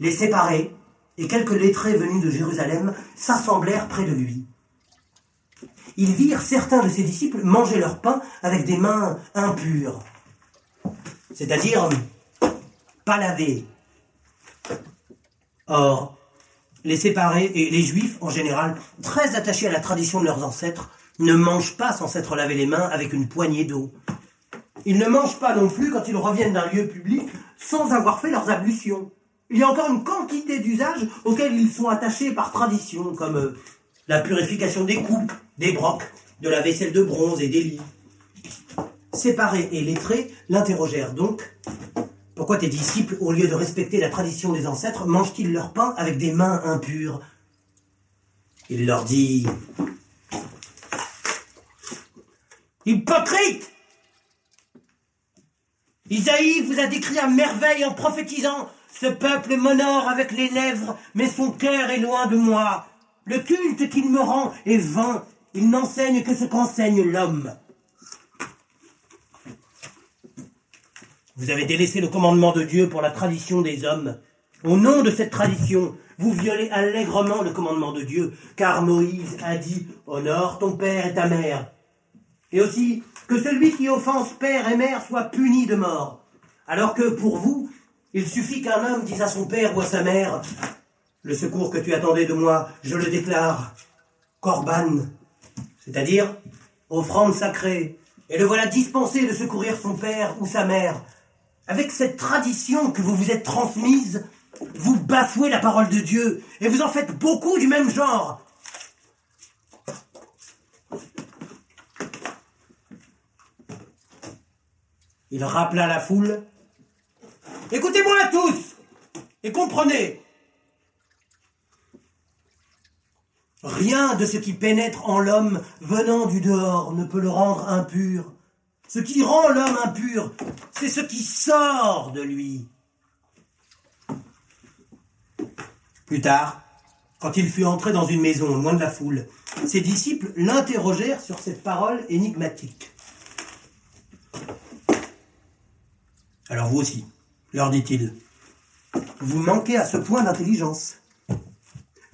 les séparés et quelques lettrés venus de Jérusalem s'assemblèrent près de lui. Ils virent certains de ses disciples manger leur pain avec des mains impures, c'est-à-dire pas lavées. Or, les séparés et les juifs, en général, très attachés à la tradition de leurs ancêtres, ne mangent pas sans s'être lavé les mains avec une poignée d'eau. Ils ne mangent pas non plus quand ils reviennent d'un lieu public sans avoir fait leurs ablutions. Il y a encore une quantité d'usages auxquels ils sont attachés par tradition, comme euh, la purification des coupes, des brocs, de la vaisselle de bronze et des lits. Séparés et lettrés l'interrogèrent donc. Pourquoi tes disciples, au lieu de respecter la tradition des ancêtres, mangent-ils leur pain avec des mains impures? Il leur dit Hypocrite Isaïe vous a décrit à merveille en prophétisant Ce peuple m'honore avec les lèvres, mais son cœur est loin de moi. Le culte qu'il me rend est vain, il n'enseigne que ce qu'enseigne l'homme. Vous avez délaissé le commandement de Dieu pour la tradition des hommes. Au nom de cette tradition, vous violez allègrement le commandement de Dieu, car Moïse a dit Honore ton père et ta mère. Et aussi que celui qui offense père et mère soit puni de mort. Alors que pour vous, il suffit qu'un homme dise à son père ou à sa mère Le secours que tu attendais de moi, je le déclare Corban, c'est-à-dire offrande sacrée. Et le voilà dispensé de secourir son père ou sa mère. Avec cette tradition que vous vous êtes transmise, vous bafouez la parole de Dieu et vous en faites beaucoup du même genre. Il rappela la foule. Écoutez-moi tous et comprenez. Rien de ce qui pénètre en l'homme venant du dehors ne peut le rendre impur. Ce qui rend l'homme impur, c'est ce qui sort de lui. Plus tard, quand il fut entré dans une maison loin de la foule, ses disciples l'interrogèrent sur cette parole énigmatique. Alors vous aussi, leur dit-il, vous manquez à ce point d'intelligence.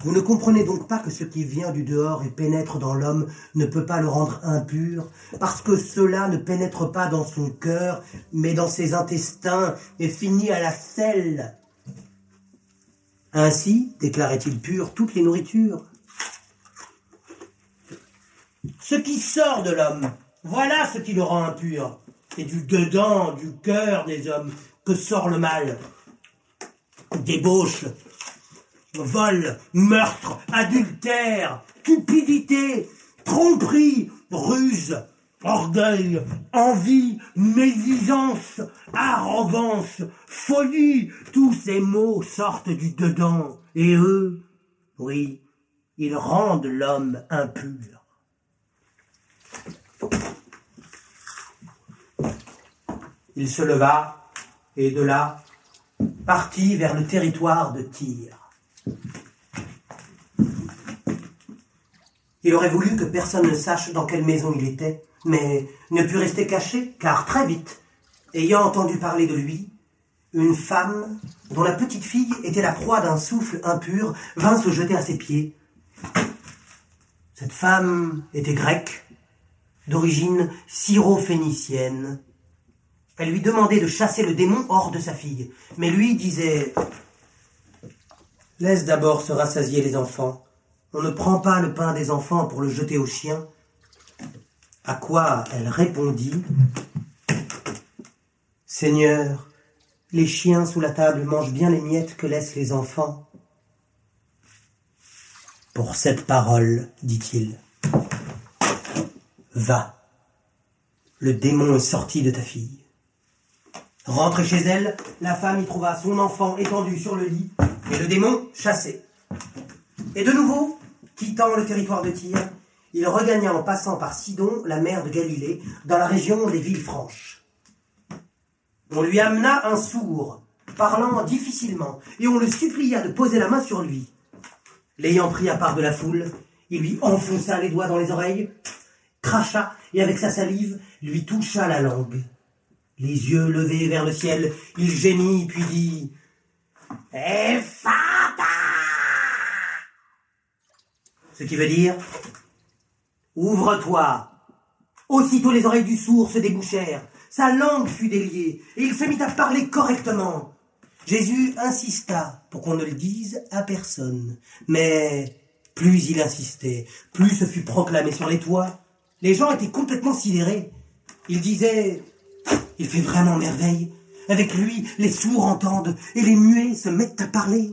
Vous ne comprenez donc pas que ce qui vient du dehors et pénètre dans l'homme ne peut pas le rendre impur, parce que cela ne pénètre pas dans son cœur, mais dans ses intestins et finit à la selle. Ainsi déclarait-il pur toutes les nourritures. Ce qui sort de l'homme, voilà ce qui le rend impur. C'est du dedans, du cœur des hommes que sort le mal? Débauche, vol, meurtre, adultère, cupidité, tromperie, ruse, orgueil, envie, médisance, arrogance, folie, tous ces mots sortent du dedans, et eux, oui, ils rendent l'homme impur. Il se leva, et de là, partit vers le territoire de Tyr. Il aurait voulu que personne ne sache dans quelle maison il était, mais ne put rester caché, car très vite, ayant entendu parler de lui, une femme, dont la petite fille était la proie d'un souffle impur, vint se jeter à ses pieds. Cette femme était grecque, d'origine syro-phénicienne. Elle lui demandait de chasser le démon hors de sa fille, mais lui disait Laisse d'abord se rassasier les enfants. On ne prend pas le pain des enfants pour le jeter aux chiens. À quoi elle répondit Seigneur, les chiens sous la table mangent bien les miettes que laissent les enfants. Pour cette parole, dit-il, va. Le démon est sorti de ta fille. Rentrée chez elle, la femme y trouva son enfant étendu sur le lit et le démon chassé. Et de nouveau, quittant le territoire de Tyr, il regagna en passant par Sidon la mer de Galilée, dans la région des villes franches. On lui amena un sourd, parlant difficilement, et on le supplia de poser la main sur lui. L'ayant pris à part de la foule, il lui enfonça les doigts dans les oreilles, cracha, et avec sa salive, lui toucha la langue les yeux levés vers le ciel, il gémit puis dit eh, Et Ce qui veut dire Ouvre-toi Aussitôt les oreilles du sourd se débouchèrent, sa langue fut déliée, et il se mit à parler correctement. Jésus insista pour qu'on ne le dise à personne, mais plus il insistait, plus ce fut proclamé sur les toits. Les gens étaient complètement sidérés. Ils disaient il fait vraiment merveille. Avec lui, les sourds entendent et les muets se mettent à parler.